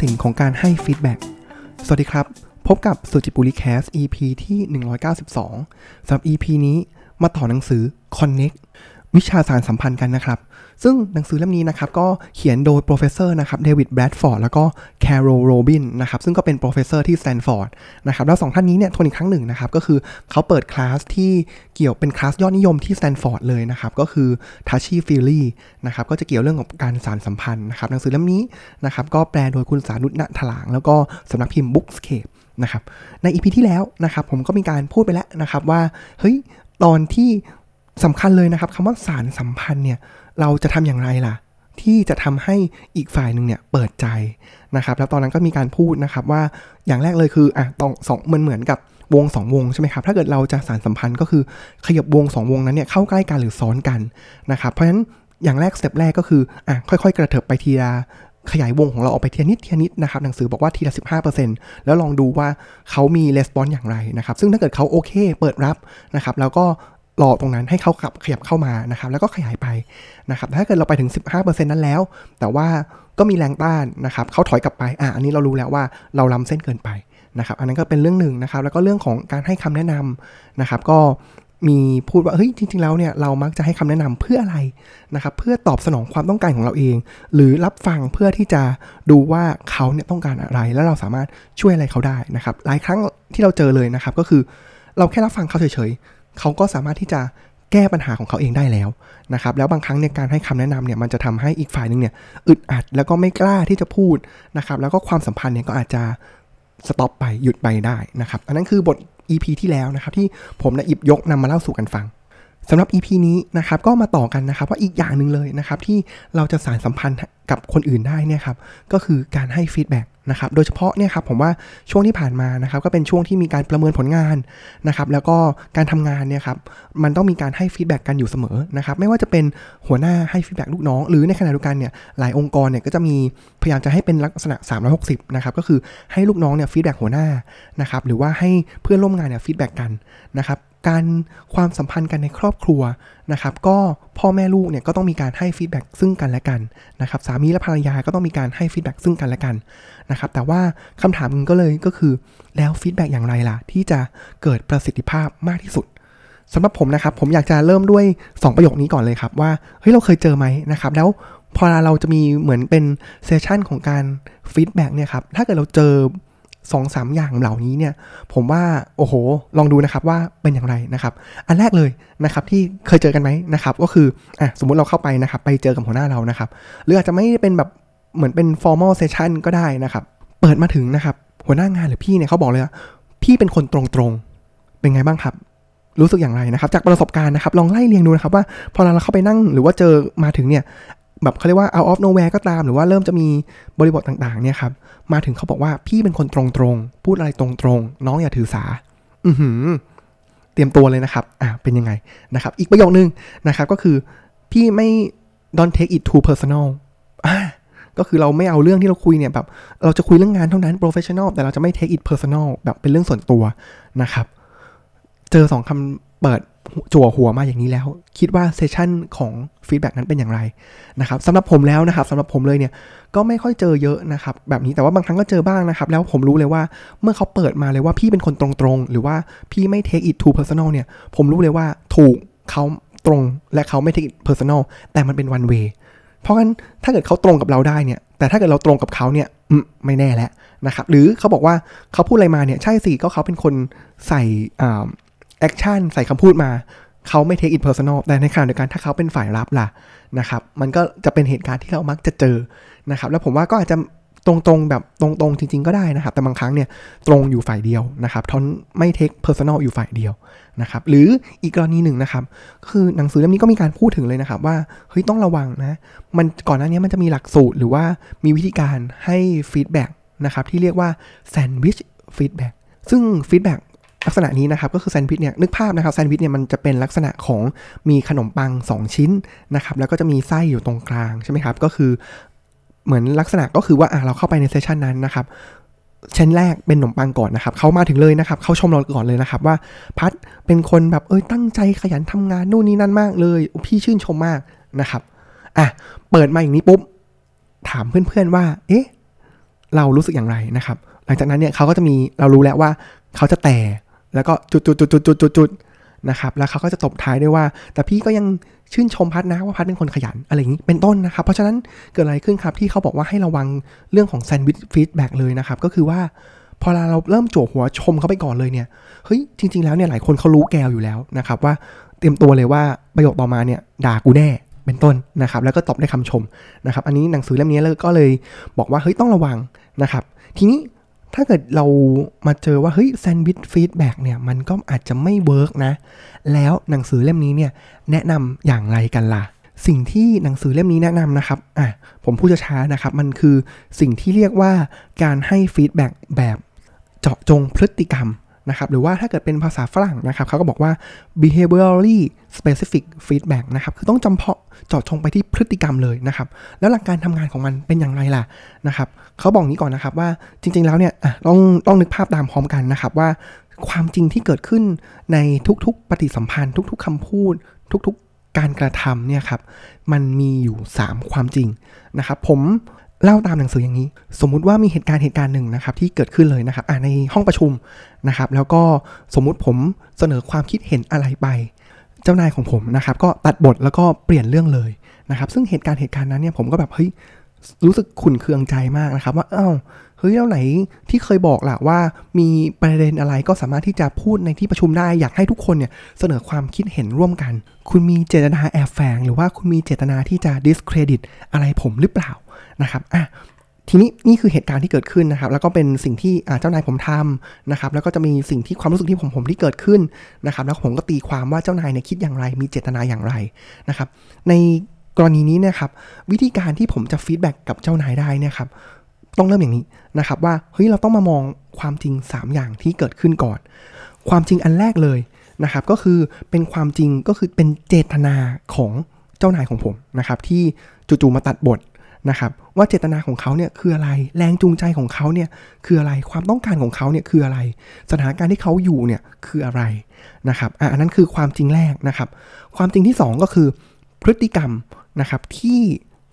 สิ่งของการให้ feedback สวัสดีครับ พบกับสุจิปุลิ cast EP ที่ 192สำหรับ EP นี้มาต่อหนังสือ Connect วิชาสารสัมพันธ์กันนะครับ ซึ่งหนังสือเล่มนี้นะครับก็เขียนโดย professor นะครับเดวิดแบรดฟอร์ดแล้วก็ Carol Robin นะครับซึ่งก็เป็น professor ที่ Stanford นะครับแล้วสองท่านนี้เนี่ยทวนอีกครั้งหนึ่งนะครับก็คือเขาเปิดคลาสที่เกี่ยวเป็นคลาสยอดนิยมที่ Stanford เลยนะครับก็คือ Touchy Feely นะครับก็จะเกี่ยวเรื่องของการสารสัมพันธ์นะครับหนังสือเล่มนี้นะครับก็แปลโดยคุณสานุณถลาง แล้วก็สำนักพิมพ์ Bookscape นะครับใน EP ที่แล้วนะครับผมก็มีการพูดไปแล้วนะครับว่าเฮ้ยตอนที่ สำคัญเลยนะครับคำว่าสารสัมพันธ์เนี่ยเราจะทำอย่างไรล่ะ ที่จะทำให้อีกฝ่ายหนึ่งเนี่ยเปิดใจนะครับ แล้วตอนนั้นก็มีการพูดนะครับว่าอย่างแรกเลยคืออะต้องสองมันเหมือนกับวงสองวงใช่ไหมครับ ถ้าเกิดเราจะสารสัมพันธ์ก็คือขยับวงสองวงนั้นเนี่ยเข้าใกล้กันหรือซ้อนกันนะครับ เพราะฉะนั้นอย่างแรกสเต็ปแรกก็คืออะค่อยๆ กระเถิบไปทีละขยายวงของเราออกไปทีนิดทีนิดนะครับหนังสือบอกว่าทีละ 15%แล้วลองดูว่าเขามีレスปอนอย่างไรนะครับ ซึ่งถ้าเกิดเขาโอเค เปิดรับนะครับ แล้วก็ รอตรงนั้นให้เขาขับขยับเข้ามานะครับแล้วก็ขยายไปนะครับถ้าเกิดเราไปถึง 15%นั้นแล้ว แต่ว่าก็มีแรงต้านนะครับเขาถอยกลับไปอะอันนี้เรารู้แล้วว่าเราล้าเส้นเกินไปนะครับอันนั้นก็เป็นเรื่องหนึ่งนะครับแล้วก็เรื่องของการให้คำแนะนำนะครับก็มีพูดว่าเฮ้ยจริง ๆ แล้วเนี่ยเรามักจะให้คำแนะนำเพื่ออะไรนะครับเพื่อตอบสนองความต้องการของเราเอง หรือรับฟังเพื่อที่จะดูว่าเขาเนี่ยต้องการอะไร แล้วเราสามารถช่วยอะไรเขาได้นะครับหลายครั้งที่เราเจอเลยนะครับก็คือเราแค่รับฟังเขาเฉย เขาก็สามารถที่จะแก้ปัญหาของเขาเองได้แล้วนะครับแล้วบางครั้งในการให้คำแนะนำเนี่ยมันจะทำให้อีกฝ่ายหนึ่งเนี่ยอึดอัดแล้วก็ไม่กล้าที่จะพูดนะครับแล้วก็ความสัมพันธ์เนี่ยก็อาจจะ stop ไปหยุดไปได้นะครับอันนั้นคือบท EP ที่แล้วนะครับที่ผมได้หยิบยกนำมาเล่าสู่กันฟัง สำหรับ EP นี้นะครับก็มาต่อกันนะครับว่าอีกอย่างหนึ่งเลยนะครับที่เราจะสารสัมพันธ์กับคนอื่นได้เนี่ยครับก็คือการให้ feedback นะครับโดยเฉพาะเนี่ยครับผมว่าช่วงที่ผ่านมานะครับก็เป็นช่วงที่มีการประเมินผลงานนะครับแล้วก็การทำงานเนี่ยครับมันต้องมีการให้ feedback กันอยู่เสมอนะครับไม่ว่าจะเป็นหัวหน้าให้ feedback ลูกน้อง หรือในขณะเดียวกันเนี่ยหลายองค์กรเนี่ยก็จะมีพยายามจะให้เป็นลักษณะ 360นะครับก็คือให้ลูกน้องเนี่ย feedback หัวหน้านะครับหรือว่าให้เพื่อนร่วมงานเนี่ย feedback กันนะครับ การความสัมพันธ์กันในครอบครัวนะครับก็พ่อแม่ลูกเนี่ยก็ต้องมีการให้ feedback ซึ่งกันและกันนะครับสามีและภรรยาก็ต้องมีการให้ feedback ซึ่งกันและกันนะครับแต่ว่าคำถามนึงก็เลยก็คือแล้ว feedback อย่างไรล่ะ ที่จะเกิดประสิทธิภาพมากที่สุดสำหรับผมนะครับผมอยากจะเริ่มด้วย 2 ประโยคนี้ก่อนเลยครับว่าเฮ้ยเราเคยเจอไหมนะครับแล้วพอเราจะมีเหมือนเป็น session ของการ feedback เนี่ยครับถ้าเกิดเราเจอ สองสามอย่างเหล่านี้เนี่ยผมว่าโอ้โห ลองดูนะครับว่าเป็นอย่างไรนะครับ อันแรกเลยนะครับที่เคยเจอกันไหมนะครับก็คืออะสมมุติเราเข้าไปนะครับไปเจอกับหัวหน้าเรานะครับหรืออาจจะไม่เป็นแบบเหมือนเป็น formal session ก็ได้นะครับเปิดมาถึงนะครับหัวหน้างานหรือพี่เนี่ยเขาบอกเลยว่าพี่เป็นคนตรงๆเป็นไงบ้างครับ รู้สึกอย่างไรนะครับ จากประสบการณ์นะครับ ลองไล่เรียงดูนะครับว่าพอเราเข้าไปนั่งหรือว่าเจอมาถึงเนี่ย แบบเขาเรียกว่า out of nowhere ก็ตาม หรือว่าเริ่มจะมีบริบทต่างๆ เนี่ยครับ มาถึงเขาบอกว่าพี่เป็นคนตรงๆ พูดอะไรตรงๆ น้องอย่าถือสา อือหือ เตรียมตัวเลยนะครับ อ่าเป็นยังไงนะครับ อีกประโยคนึงนะครับก็คือพี่ไม่ don't take it too personal อ่าก็คือเราไม่เอาเรื่องที่เราคุยเนี่ยแบบ เราจะคุยเรื่องงานเท่านั้น professional แต่เราจะไม่ take it personal แบบเป็นเรื่องส่วนตัวนะครับ เจอสองคำ เปิดจั่วหัวมาอย่างนี้แล้ว คิดว่าเซสชันของฟีดแบ็กนั้นเป็นอย่างไรนะครับสำหรับผมแล้วนะครับสำหรับผมเลยเนี่ยก็ไม่ค่อยเจอเยอะนะครับแบบนี้แต่ว่าบางครั้งก็เจอบ้างนะครับ แล้วผมรู้เลยว่าเมื่อเขาเปิดมาเลยว่าพี่เป็นคนตรงๆ หรือว่าพี่ไม่ take it too personal เนี่ยผมรู้เลยว่าถูกเขาตรงและเขาไม่ take it personal แต่มันเป็น one way เพราะงั้นถ้าเกิดเขาตรงกับเราได้เนี่ย แต่ถ้าเกิดเราตรงกับเขาเนี่ยไม่แน่แล้วนะครับหรือเขาบอกว่าเขาพูดอะไรมาเนี่ยใช่สิก็เขาเป็นคนใส่ action ใส่คำพูดมาเขาไม่ take it personal แต่ในขณะเดียวกันถ้าเขาเป็นฝ่ายรับล่ะนะครับ มันก็จะเป็นเหตุการณ์ที่เรามักจะเจอนะครับ แล้วผมว่าก็อาจจะตรงๆแบบตรงๆ จริง ๆ ก็ได้นะครับ แต่บางครั้งเนี่ยตรงอยู่ฝ่ายเดียวนะครับทอนไม่ take personal อยู่ฝ่ายเดียวนะครับ หรืออีกกรณีหนึ่งนะครับ คือหนังสือเล่มนี้ก็มีการพูดถึงเลยนะครับ ว่าเฮ้ยต้องระวังนะ มันก่อนหน้านี้มันจะมีหลักสูตรหรือว่ามีวิธีการให้ feedback นะครับที่เรียกว่า sandwich feedback ซึ่ง feedback ลักษณะนี้นะครับก็คือแซนด์วิชเนี่ยนึกภาพนะครับแซนด์วิชเนี่ยมันจะเป็นลักษณะของมีขนมปัง 2 ชิ้นนะครับแล้วก็จะมีไส้อยู่ตรงกลางใช่ไหมครับก็คือเหมือนลักษณะก็คือว่าอะเราเข้าไปใน session นั้นนะครับชั้นแรกเป็นขนมปังก่อนนะครับเขามาถึงเลยนะครับเขาชมเราก่อนเลยนะครับว่าพัดเป็นคนแบบเอ้ยตั้งใจขยันทำงานนู่นนี่นั่นมากเลยพี่ชื่นชมมากนะครับอะเปิดมาอย่างนี้ปุ๊บถามเพื่อนๆว่า เอ๊ะ เรารู้สึกอย่างไรนะครับ หลังจากนั้นเนี่ยเขาก็จะมีเรารู้แล้วว่าเขาจะแต่ แล้วก็จุดจุดจุดจุดจุดจุดจุดนะครับ แล้วเขาก็จะตบท้ายด้วยว่า แต่พี่ก็ยังชื่นชมพัดนะว่าพัดเป็นคนขยันอะไรอย่างนี้เป็นต้นนะครับ เพราะฉะนั้นเกิดอะไรขึ้นครับที่เขาบอกว่าให้ระวังเรื่องของ sandwich feedback เลยนะครับ ก็คือว่าพอเราเริ่มโจหัวชมเขาไปก่อนเลยเนี่ยเฮ้ยจริง ๆแล้วเนี่ยหลายคนเขารู้แกวอยู่แล้วนะครับว่าเตรียมตัวเลยว่าประโยคต่อมาเนี่ยด่ากูแน่เป็นต้นนะครับ แล้วก็ตบด้วยคำชมนะครับ อันนี้หนังสือเล่มนี้ก็เลยบอกว่าเฮ้ยต้องระวังนะครับ ทีนี้ ถ้าเกิดเรามาเจอว่าเฮ้ย sandwich feedback เนี่ยมันก็อาจจะไม่ work นะ แล้วหนังสือเล่มนี้เนี่ยแนะนำอย่างไรกันล่ะ สิ่งที่หนังสือเล่มนี้แนะนำนะครับอะผมพูดช้าๆนะครับ มันคือสิ่งที่เรียกว่าการให้ feedback แบบเจาะจงพฤติกรรม นะครับหรือว่าถ้าเกิดเป็นภาษาฝรั่งนะครับเขาก็บอกว่า behaviorally specific feedback นะครับคือต้องจำเพาะเจาะจงไปที่พฤติกรรมเลยนะครับแล้วหลักการทำงานของมันเป็นอย่างไรล่ะนะครับเขาบอกนี้ก่อนนะครับว่าจริง ๆ แล้วเนี่ยต้องต้องนึกภาพตามพร้อมกันนะครับว่าความจริงที่เกิดขึ้นในทุกๆ ปฏิสัมพันธ์ ทุก ๆคำพูด ทุกๆการกระทำเนี่ยครับมันมีอยู่ 3 ความจริงนะครับผม เล่าตามหนังสืออย่างนี้ สมมุติว่ามีเหตุการณ์เหตุการณ์หนึ่งนะครับที่เกิดขึ้นเลยนะครับในห้องประชุมนะครับ แล้วก็สมมุติผมเสนอความคิดเห็นอะไรไป เจ้านายของผมนะครับก็ตัดบทแล้วก็เปลี่ยนเรื่องเลยนะครับ ซึ่งเหตุการณ์เหตุการณ์นั้นเนี่ยผมก็แบบเฮ้ยรู้สึกขุนเคืองใจมากนะครับ ว่าเอ้าเฮ้ยแล้วไหนที่เคยบอกล่ะว่ามีประเด็นอะไรก็สามารถที่จะพูดในที่ประชุมได้อยากให้ทุกคนเนี่ยเสนอความคิดเห็นร่วมกัน คุณมีเจตนาแอบแฝงหรือว่าคุณมีเจตนาที่จะ discredit อะไรผมหรือเปล่า นะครับอะทีนี้นี่คือเหตุการณ์ที่เกิดขึ้นนะครับ แล้วก็เป็นสิ่งที่เจ้านายผมทำนะครับ แล้วก็จะมีสิ่งที่ความรู้สึกที่ผมผมที่เกิดขึ้นนะครับ แล้วผมก็ตีความว่าเจ้านายเนี่ยคิดอย่างไร มีเจตนาอย่างไรนะครับ ในกรณีนี้นะครับ วิธีการที่ผมจะฟีดแบ็กกับเจ้านายได้นี่ยครับ ต้องเริ่มอย่างนี้นะครับ ว่าเฮ้ยเราต้องมามองความจริง 3 อย่างที่เกิดขึ้นก่อน ความจริงอันแรกเลยนะครับ ก็คือเป็นความจริงก็คือเป็นเจตนาของเจ้านายของผมนะครับ ที่จู่ๆมาตัดบท นะครับว่าเจตนาของเขาเนี่ยคืออะไรแรงจูงใจของเขาเนี่ยคืออะไรความต้องการของเขาเนี่ยคืออะไร สถานการณ์ที่เขาอยู่เนี่ยคืออะไรนะครับอันนั้นคือความจริงแรกนะครับ ความจริงที่ 2 ก็คือพฤติกรรมนะครับที่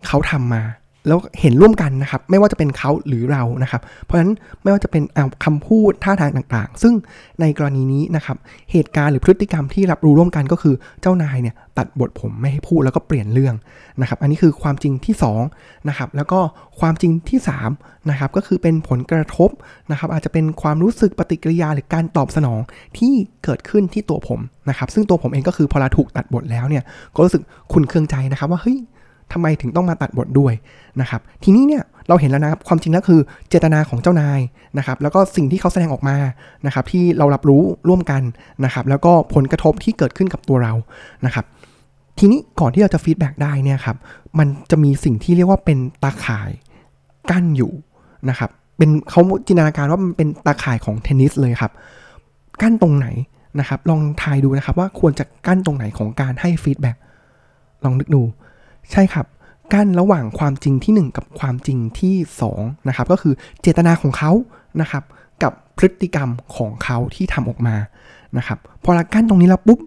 เขาทำมา แล้วเห็นร่วมกันนะครับ ไม่ว่าจะเป็นเขาหรือเรานะครับ เพราะฉะนั้นไม่ว่าจะเป็นคำพูดท่าทางต่างๆ ซึ่งในกรณีนี้นะครับ เหตุการณ์หรือพฤติกรรมที่รับรู้ร่วมกันก็คือเจ้านายเนี่ยตัดบทผมไม่ให้พูดแล้วก็เปลี่ยนเรื่องนะครับ อันนี้คือความจริงที่2นะครับ แล้วก็ความจริงที่3นะครับก็คือเป็นผลกระทบนะครับ อาจจะเป็นความรู้สึกปฏิกิริยาหรือการตอบสนองที่เกิดขึ้นที่ตัวผมนะครับ ซึ่งตัวผมเองก็คือพอเราถูกตัดบทแล้วเนี่ยก็รู้สึกขุ่นเคืองใจนะครับ ว่าเฮ้ย ทำไมถึงต้องมาตัดบทด้วยนะครับทีนี้เนี่ยเราเห็นแล้วนะครับความจริงแล้วคือเจตนาของเจ้านายนะครับแล้วก็สิ่งที่เขาแสดงออกมานะครับที่เรารับรู้ร่วมกันนะครับแล้วก็ผลกระทบที่เกิดขึ้นกับตัวเรานะครับทีนี้ก่อนที่เราจะ feedback ได้เนี่ยครับมันจะมีสิ่งที่เรียกว่าเป็นตาข่ายกั้นอยู่นะครับเป็นเขาจินตนาการว่ามันเป็นตาข่ายของเทนนิสเลยครับกั้นตรงไหนนะครับลองทายดูนะครับว่าควรจะกั้นตรงไหนของการให้ feedback ลองนึกดู ใช่ครับ กั้นระหว่างความจริงที่ 1 กับความจริงที่2นะครับก็คือเจตนาของเขานะครับกับพฤติกรรมของเขาที่ทำออกมานะครับพอเรากั้นตรงนี้แล้วปุ๊บ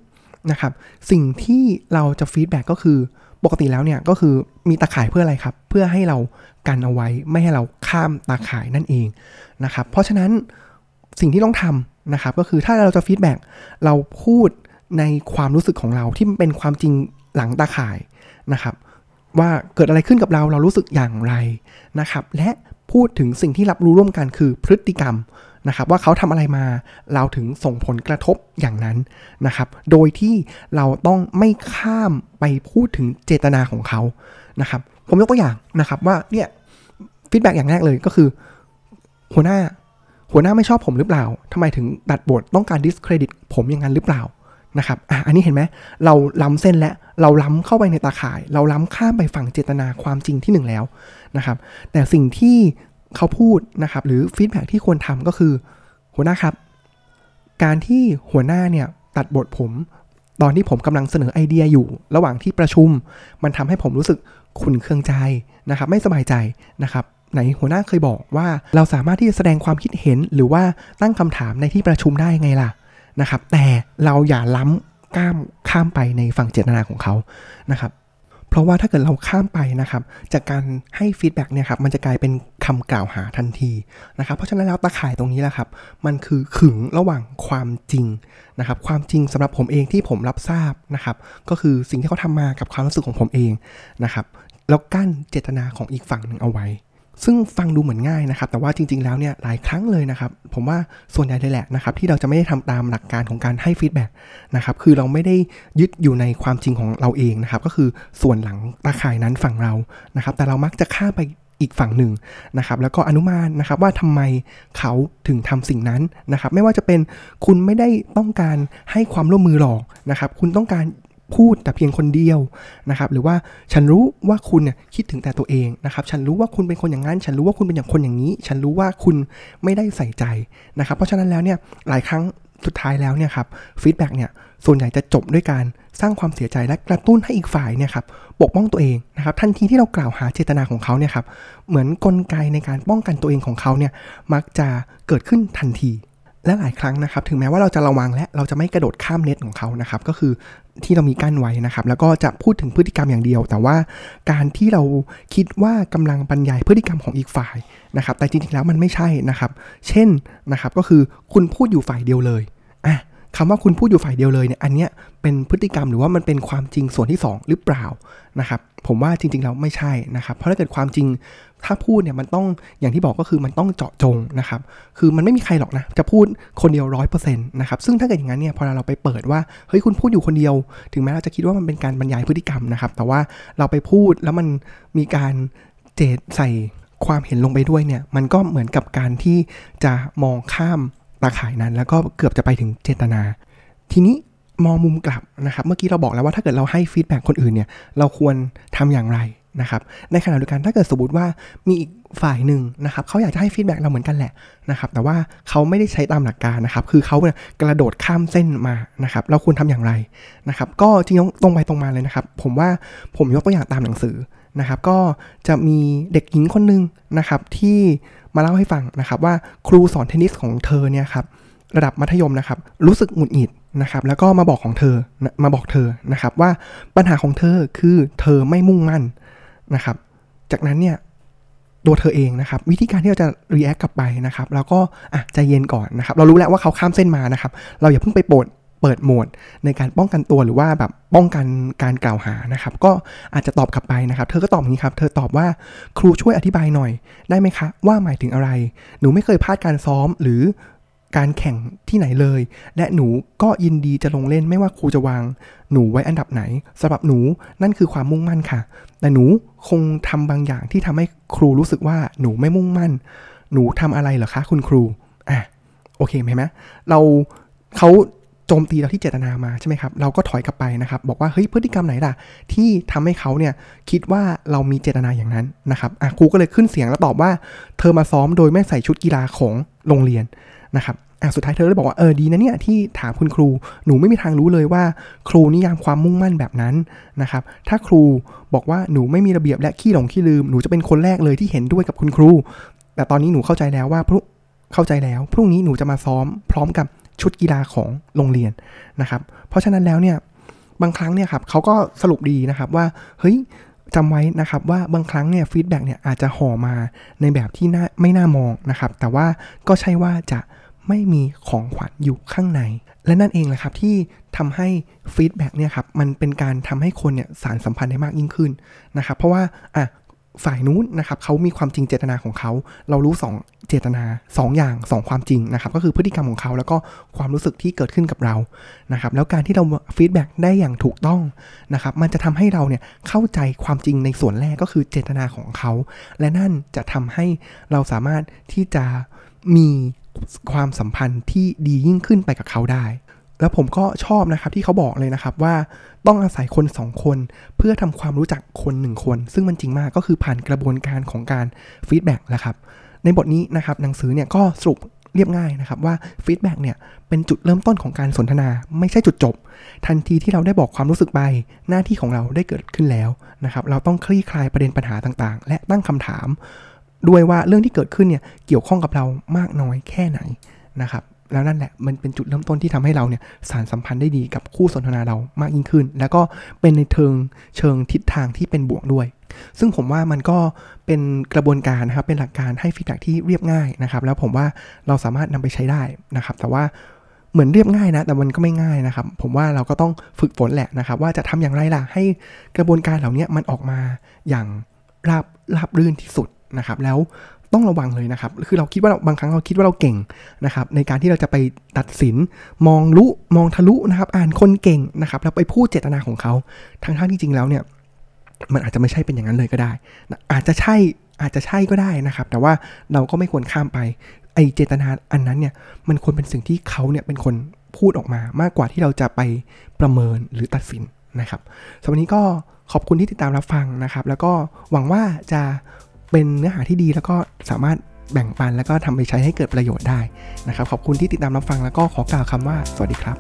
นะครับสิ่งที่เราจะ feedback ก็คือปกติแล้วเนี่ยก็คือมีตาข่ายเพื่ออะไรครับ เพื่อให้เรากันเอาไว้ไม่ให้เราข้ามตาข่ายนั่นเองนะครับเพราะฉะนั้นสิ่งที่ต้องทำนะครับก็คือถ้าเราจะฟีดแบ็กเราพูดในความรู้สึกของเราที่เป็นความจริงหลังตาข่าย นะครับว่าเกิดอะไรขึ้นกับเราเรารู้สึกอย่างไรนะครับและพูดถึงสิ่งที่รับรู้ร่วมกันคือพฤติกรรมนะครับว่าเขาทำอะไรมาเราถึงส่งผลกระทบอย่างนั้นนะครับ โดยที่เราต้องไม่ข้ามไปพูดถึงเจตนาของเขานะครับ ผมยกตัวอย่างนะครับว่าเนี่ยฟีดแบ็กอย่างแรกเลยก็คือ หัวหน้าหัวหน้าไม่ชอบผมหรือเปล่าทำไมถึงตัดบทต้องการ discredit ผมอย่างนั้นหรือเปล่า นะครับอะอันนี้เห็นไหมเราล้ำเส้นและเราล้ำเข้าไปในตาข่าย เราล้ำข้ามไปฝั่งเจตนาความจริงที่หนึ่งแล้วนะครับ แต่สิ่งที่เขาพูดนะครับ หรือฟีดแบ็ที่ควรทำก็คือ หัวหน้าครับ การที่หัวหน้าเนี่ยตัดบทผม ตอนที่ผมกำลังเสนอไอเดียอยู่ ระหว่างที่ประชุม มันทำให้ผมรู้สึกขุ่นเคืองใจนะครับ ไม่สบายใจนะครับไหนหัวหน้าเคยบอกว่าเราสามารถที่จะแสดงความคิดเห็นหรือว่าตั้งคำถามในที่ประชุมได้ไงล่ะ นะครับ แต่เราอย่าล้ำก้าวข้ามไปในฝั่งเจตนาของเขานะครับเพราะว่าถ้าเกิดเราข้ามไปนะครับ จากการให้ feedback เนี่ยครับมันจะกลายเป็นคำกล่าวหาทันทีนะครับเพราะฉะนั้นแล้วตาข่ายตรงนี้แหละครับ มันคือขึงระหว่างความจริงนะครับ ความจริงสำหรับผมเองที่ผมรับทราบนะครับ ก็คือสิ่งที่เขาทำมากับความรู้สึกของผมเองนะครับแล้วกั้นเจตนาของอีกฝั่งหนึ่งเอาไว้ ซึ่งฟังดูเหมือนง่ายนะครับ แต่ว่าจริง ๆ แล้วเนี่ยหลายครั้งเลยนะครับ ผมว่าส่วนใหญ่เลยแหละนะครับ ที่เราจะไม่ได้ทำตามหลักการของการให้ฟีดแบ็กนะครับ คือเราไม่ได้ยึดอยู่ในความจริงของเราเองนะครับ ก็คือส่วนหลังตาข่ายนั้นฝั่งเรานะครับ แต่เรามักจะข้ามไปอีกฝั่งหนึ่งนะครับ แล้วก็อนุมานนะครับว่าทำไมเขาถึงทำสิ่งนั้นนะครับ ไม่ว่าจะเป็นคุณไม่ได้ต้องการให้ความร่วมมือหรอกนะครับ คุณต้องการ พูดแต่เพียงคนเดียวนะครับหรือว่าฉันรู้ว่าคุณเนี่ยคิดถึงแต่ตัวเองนะครับฉันรู้ว่าคุณเป็นคนอย่างนั้น ฉันรู้ว่าคุณเป็นอย่างคนอย่างนี้ ฉันรู้ว่าคุณไม่ได้ใส่ใจนะครับเพราะฉะนั้นแล้วเนี่ยหลายครั้งสุดท้ายแล้วเนี่ยครับfeedback เนี่ยส่วนใหญ่จะจบด้วยการสร้างความเสียใจและกระตุ้นให้อีกฝ่ายเนี่ยครับปกป้องตัวเองนะครับทันทีที่เรากล่าวหาเจตนาของเขาเนี่ยครับเหมือนกลไกในการป้องกันตัวเองของเขาเนี่ยมักจะเกิดขึ้นทันที และหลายครั้งนะครับ ถึงแม้ว่าเราจะระวังและเราจะไม่กระโดดข้ามเน็ตของเขานะครับ ก็คือที่เรามีกั้นไว้นะครับ แล้วก็จะพูดถึงพฤติกรรมอย่างเดียว แต่ว่าการที่เราคิดว่ากำลังบรรยายพฤติกรรมของอีกฝ่ายนะครับ แต่จริงๆแล้วมันไม่ใช่นะครับ เช่นนะครับ ก็คือคุณพูดอยู่ฝ่ายเดียวเลยอะคำว่าคุณพูดอยู่ฝ่ายเดียวเลยเนี่ย อันเนี้ยเป็นพฤติกรรมหรือว่ามันเป็นความจริงส่วนที่ 2 หรือเปล่านะครับ ผมว่าจริงๆแล้วไม่ใช่นะครับ เพราะถ้าเกิดความจริง ถ้าพูดเนี่ยมันต้องอย่างที่บอกก็คือมันต้องเจาะจงนะครับ คือมันไม่มีใครหรอกนะ จะพูดคนเดียวร้อยเปอร์เซ็นต์นะครับ ซึ่งถ้าเกิดอย่างนั้นเนี่ยพอเราไปเปิดว่าเฮ้ยคุณพูดอยู่คนเดียว ถึงแม้เราจะคิดว่ามันเป็นการบรรยายพฤติกรรมนะครับ แต่ว่าเราไปพูดแล้วมันมีการเจือใส่ความเห็นลงไปด้วยเนี่ย มันก็เหมือนกับการที่จะมองข้ามตาข่ายนั้น แล้วก็เกือบจะไปถึงเจตนา ทีนี้มองมุมกลับนะครับ เมื่อกี้เราบอกแล้วว่าถ้าเกิดเราให้ feedback คนอื่นเนี่ย เราควรทำอย่างไร นะครับ ในขณะเดียวกันถ้าเกิดสมมติว่ามีอีกฝ่ายหนึ่งนะครับเขาอยากจะให้ feedback เราเหมือนกันแหละนะครับ แต่ว่าเขาไม่ได้ใช้ตามหลักการนะครับ คือเขาเนี่ยกระโดดข้ามเส้นมานะครับ เราควรทำอย่างไรนะครับ ก็จริงตรงไปตรงมาเลยนะครับ ผมว่าผมยกตัวอย่างตามหนังสือนะครับ ก็จะมีเด็กหญิงคนหนึ่งนะครับ ที่มาเล่าให้ฟังนะครับ ว่าครูสอนเทนนิสของเธอเนี่ยครับระดับมัธยมนะครับ รู้สึกหงุดหงิดนะครับ แล้วก็มาบอกของเธอมาบอกเธอนะครับ ว่าปัญหาของเธอคือเธอไม่มุ่งมั่น นะครับ จากนั้นเนี่ยตัวเธอเองนะครับ วิธีการที่เราจะรีแอคกลับไปนะครับ แล้วก็อะใจเย็นก่อนนะครับ เรารู้แล้วว่าเขาข้ามเส้นมานะครับ เราอย่าเพิ่งไปโปดเปิดโหมดในการป้องกันตัวหรือว่าแบบป้องกันการกล่าวหานะครับ ก็อาจจะตอบกลับไปนะครับ เธอก็ตอบอย่างนี้ครับ เธอตอบว่าครูช่วยอธิบายหน่อย ได้ไหมคะ ว่าหมายถึงอะไร หนูไม่เคยพลาดการซ้อม หรือ การแข่งที่ไหนเลย และหนูก็ยินดีจะลงเล่นไม่ว่าครูจะวาง หนูไว้อันดับไหนสำหรับหนูนั่นคือความมุ่งมั่นค่ะ แต่หนูคงทำบางอย่างที่ทำให้ครูรู้สึกว่าหนูไม่มุ่งมั่น หนูทำอะไรเหรอคะ คุณครูอะโอเคไหมไหมเราเขาโจมตีเราที่เจตนามาใช่ไหมครับ เราก็ถอยกลับไปนะครับ บอกว่าเฮ้ยพฤติกรรมไหนล่ะ ที่ทำให้เขาเนี่ยคิดว่าเรามีเจตนาอย่างนั้นนะครับครูก็เลยขึ้นเสียงแล้วตอบว่า เธอมาซ้อมโดยไม่ใส่ชุดกีฬาของโรงเรียน นะครับอะสุดท้ายเธอเลยบอกว่าเออดีนะเนี่ยที่ถามคุณครูหนูไม่มีทางรู้เลยว่า ครูนิยามความมุ่งมั่นแบบนั้นนะครับถ้าครูบอกว่าหนูไม่มีระเบียบและขี้หลงขี้ลืมหนูจะเป็นคนแรกเลยที่เห็นด้วยกับคุณครู แต่ตอนนี้หนูเข้าใจแล้วว่าพรุ่งเข้าใจแล้ว พรุ่งนี้หนูจะมาซ้อมพร้อมกับชุดกีฬาของโรงเรียนนะครับ เพราะฉะนั้นแล้วเนี่ยบางครั้งเนี่ยครับเขาก็สรุปดีนะครับว่าเฮ้ยจำไว้นะครับว่าบางครั้งเนี่ย feedback เนี่ยอาจจะห่อมาในแบบที่ไม่น่ามองนะครับ แต่ว่าก็ใช่ว่าจะ ไม่มีของขวัญอยู่ข้างใน และนั่นเองแหละครับที่ทำให้ feedback เนี่ยครับมันเป็นการทำให้คนเนี่ยสานสัมพันธ์ได้มากยิ่งขึ้นนะครับเพราะว่าอะฝ่ายนู้นนะครับเขามีความจริงเจตนาของเขา เรารู้ 2 เจตนา 2 อย่าง 2 ความจริงนะครับก็คือพฤติกรรมของเขาแล้วก็ความรู้สึกที่เกิดขึ้นกับเรานะครับแล้วการที่เรา feedback ได้อย่างถูกต้องนะครับมันจะทำให้เราเนี่ยเข้าใจความจริงในส่วนแรกก็คือเจตนาของเขา และนั่นจะทำให้เราสามารถที่จะมี ความสัมพันธ์ที่ดียิ่งขึ้นไปกับเขาได้ แล้วผมก็ชอบนะครับที่เขาบอกเลยนะครับว่าต้องอาศัยคนสองคนเพื่อทำความรู้จักคนหนึ่งคน ซึ่งมันจริงมากก็คือผ่านกระบวนการของการ feedback แหละครับ ในบทนี้นะครับหนังสือเนี่ยก็สรุปเรียบง่ายนะครับว่า feedback เนี่ยเป็นจุดเริ่มต้นของการสนทนาไม่ใช่จุดจบ ทันทีที่เราได้บอกความรู้สึกไป หน้าที่ของเราได้เกิดขึ้นแล้วนะครับเราต้องคลี่คลายประเด็นปัญหาต่างๆ และตั้งคำถาม ด้วยว่าเรื่องที่เกิดขึ้นเนี่ยเกี่ยวข้องกับเรามากน้อยแค่ไหนนะครับแล้วนั่นแหละมันเป็นจุดเริ่มต้นที่ทำให้เราเนี่ยสารสัมพันธ์ได้ดีกับคู่สนทนาเรามากยิ่งขึ้น แล้วก็เป็นในเทิงเชิงทิศทางที่เป็นบวกด้วย ซึ่งผมว่ามันก็เป็นกระบวนการนะครับเป็นหลักการให้ฟีดแบ็ที่เรียบง่ายนะครับ แล้วผมว่าเราสามารถนำไปใช้ได้นะครับ แต่ว่าเหมือนเรียบง่ายนะ แต่มันก็ไม่ง่ายนะครับ ผมว่าเราก็ต้องฝึกฝนแหละนะครับ ว่าจะทำอย่างไรล่ะให้กระบวนการเหล่านี้มันออกมาอย่างราบราบรื่นที่สุด นะครับแล้วต้องระวังเลยนะครับ คือเราคิดว่าาบางครั้งเราคิดว่าเราเก่งนะครับ ในการที่เราจะไปตัดสินมองรู้มองทะลุนะครับ อ่านคนเก่งนะครับแล้วไปพูดเจตนาของเขาทั้งๆที่จริงแล้วเนี่ย มันอาจจะไม่ใช่เป็นอย่างนั้นเลยก็ได้ อาจจะใช่อาจจะใช่ก็ได้นะครับ แต่ว่าเราก็ไม่ควรข้ามไป ไอเจตนาอันนั้นเนี่ย มันควรเป็นสิ่งที่เขาเนี่ยเป็นคนพูดออกมามากกว่าที่เราจะไปประเมินหรือตัดสินนะครับสำหรับวันนี้ก็ขอบคุณที่ติดตามรับฟังนะครับ แล้วก็หวังว่าจะ เป็นเนื้อหาที่ดีแล้วก็สามารถแบ่งปันแล้วก็ทำไปใช้ให้เกิดประโยชน์ได้นะครับ ขอบคุณที่ติดตามรับฟังแล้วก็ขอกล่าวคำว่า สวัสดีครับ